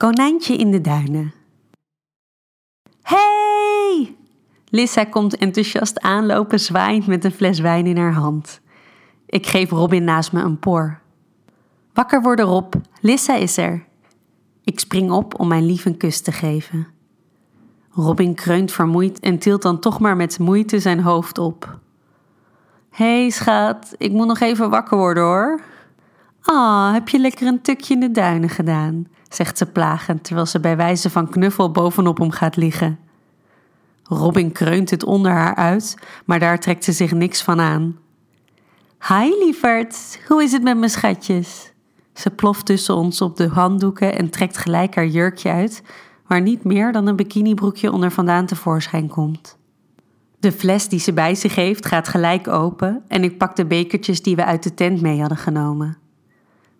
Konijntje in de duinen. Hey! Lissa komt enthousiast aanlopen, zwaaiend met een fles wijn in haar hand. Ik geef Robin naast me een por. Wakker worden, Rob. Lissa is er. Ik spring op om mijn lief een kus te geven. Robin kreunt vermoeid en tilt dan toch maar met moeite zijn hoofd op. Hé hey, schat, ik moet nog even wakker worden hoor. Ah, heb je lekker een tukje in de duinen gedaan? zegt ze plagend terwijl ze bij wijze van knuffel bovenop hem gaat liggen. Robin kreunt het onder haar uit, maar daar trekt ze zich niks van aan. Hi lieverd, hoe is het met mijn schatjes? Ze ploft tussen ons op de handdoeken en trekt gelijk haar jurkje uit, waar niet meer dan een bikinibroekje onder vandaan tevoorschijn komt. De fles die ze bij zich heeft gaat gelijk open en ik pak de bekertjes die we uit de tent mee hadden genomen.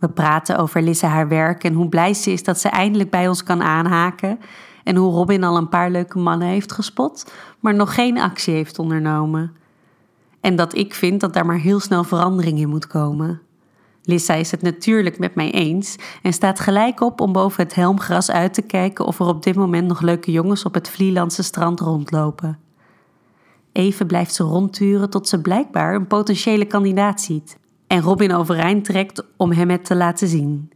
We praten over Lisse haar werk en hoe blij ze is dat ze eindelijk bij ons kan aanhaken. En hoe Robin al een paar leuke mannen heeft gespot, maar nog geen actie heeft ondernomen. En dat ik vind dat daar maar heel snel verandering in moet komen. Lissa is het natuurlijk met mij eens en staat gelijk op om boven het helmgras uit te kijken of er op dit moment nog leuke jongens op het Vlielandse strand rondlopen. Even blijft ze rondturen tot ze blijkbaar een potentiële kandidaat ziet en Robin overeind trekt om hem het te laten zien.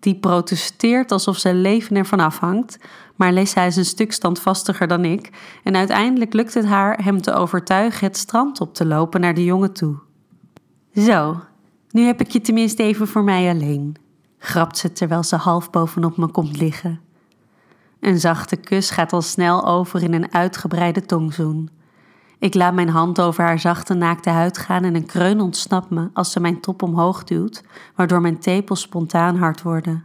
Die protesteert alsof zijn leven ervan afhangt, maar Lisa is een stuk standvastiger dan ik en uiteindelijk lukt het haar hem te overtuigen het strand op te lopen naar de jongen toe. Zo, nu heb ik je tenminste even voor mij alleen, grapt ze terwijl ze half bovenop me komt liggen. Een zachte kus gaat al snel over in een uitgebreide tongzoen. Ik laat mijn hand over haar zachte naakte huid gaan en een kreun ontsnapt me als ze mijn top omhoog duwt, waardoor mijn tepels spontaan hard worden.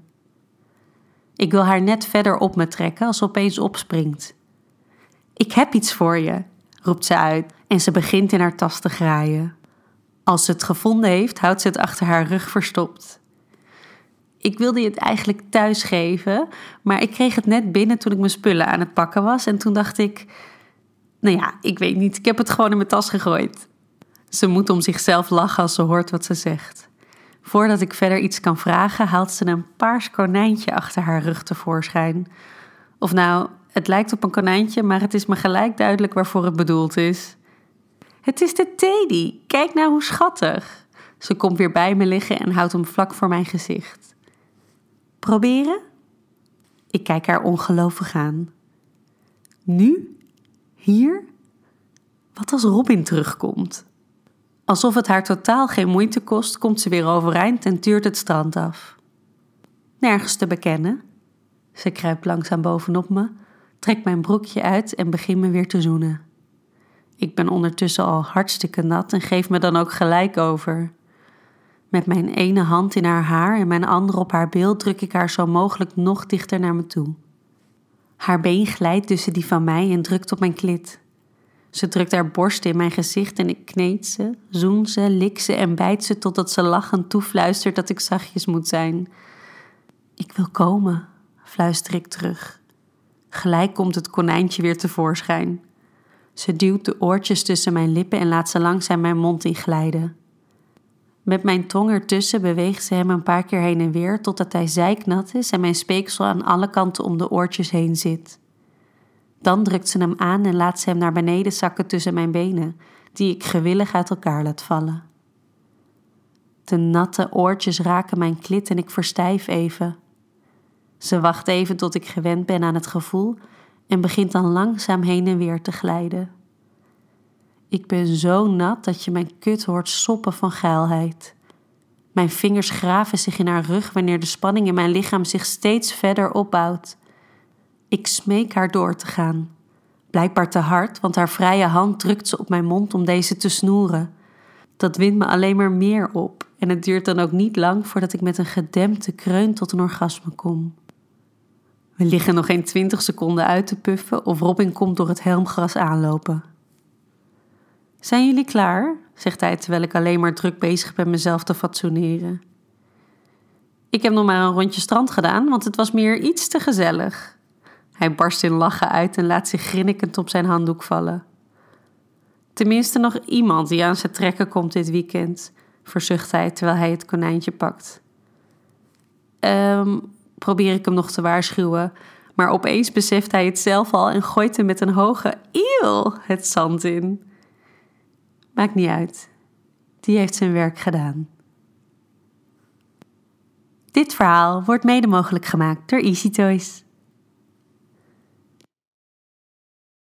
Ik wil haar net verder op me trekken als ze opeens opspringt. Ik heb iets voor je, roept ze uit en ze begint in haar tas te graaien. Als ze het gevonden heeft, houdt ze het achter haar rug verstopt. Ik wilde je het eigenlijk thuis geven, maar ik kreeg het net binnen toen ik mijn spullen aan het pakken was en toen dacht ik nou ja, ik weet niet. Ik heb het gewoon in mijn tas gegooid. Ze moet om zichzelf lachen als ze hoort wat ze zegt. Voordat ik verder iets kan vragen, haalt ze een paars konijntje achter haar rug tevoorschijn. Of nou, het lijkt op een konijntje, maar het is me gelijk duidelijk waarvoor het bedoeld is. Het is de Teddy. Kijk nou hoe schattig. Ze komt weer bij me liggen en houdt hem vlak voor mijn gezicht. Proberen? Ik kijk haar ongelovig aan. Nu? Hier? Wat als Robin terugkomt? Alsof het haar totaal geen moeite kost, komt ze weer overeind en tuurt het strand af. Nergens te bekennen. Ze kruipt langzaam bovenop me, trekt mijn broekje uit en begint me weer te zoenen. Ik ben ondertussen al hartstikke nat en geef me dan ook gelijk over. Met mijn ene hand in haar haar en mijn andere op haar beeld druk ik haar zo mogelijk nog dichter naar me toe. Haar been glijdt tussen die van mij en drukt op mijn klit. Ze drukt haar borst in mijn gezicht en ik kneed ze, zoen ze, lik ze en bijt ze totdat ze lachend toefluistert dat ik zachtjes moet zijn. Ik wil komen, fluister ik terug. Gelijk komt het konijntje weer tevoorschijn. Ze duwt de oortjes tussen mijn lippen en laat ze langzaam mijn mond inglijden. Met mijn tong ertussen beweegt ze hem een paar keer heen en weer totdat hij zijknat is en mijn speeksel aan alle kanten om de oortjes heen zit. Dan drukt ze hem aan en laat ze hem naar beneden zakken tussen mijn benen, die ik gewillig uit elkaar laat vallen. De natte oortjes raken mijn klit en ik verstijf even. Ze wacht even tot ik gewend ben aan het gevoel en begint dan langzaam heen en weer te glijden. Ik ben zo nat dat je mijn kut hoort soppen van geilheid. Mijn vingers graven zich in haar rug wanneer de spanning in mijn lichaam zich steeds verder opbouwt. Ik smeek haar door te gaan. Blijkbaar te hard, want haar vrije hand drukt ze op mijn mond om deze te snoeren. Dat wint me alleen maar meer op en het duurt dan ook niet lang voordat ik met een gedempte kreun tot een orgasme kom. We liggen nog geen twintig seconden uit te puffen of Robin komt door het helmgras aanlopen. Zijn jullie klaar? zegt hij terwijl ik alleen maar druk bezig ben mezelf te fatsoeneren. Ik heb nog maar een rondje strand gedaan, want het was meer iets te gezellig. Hij barst in lachen uit en laat zich grinnikend op zijn handdoek vallen. Tenminste nog iemand die aan zijn trekken komt dit weekend, verzucht hij terwijl hij het konijntje pakt. Um, probeer ik hem nog te waarschuwen, maar opeens beseft hij het zelf al en gooit hem met een hoge eeuw het zand in. Maakt niet uit. Die heeft zijn werk gedaan. Dit verhaal wordt mede mogelijk gemaakt door Easy Toys.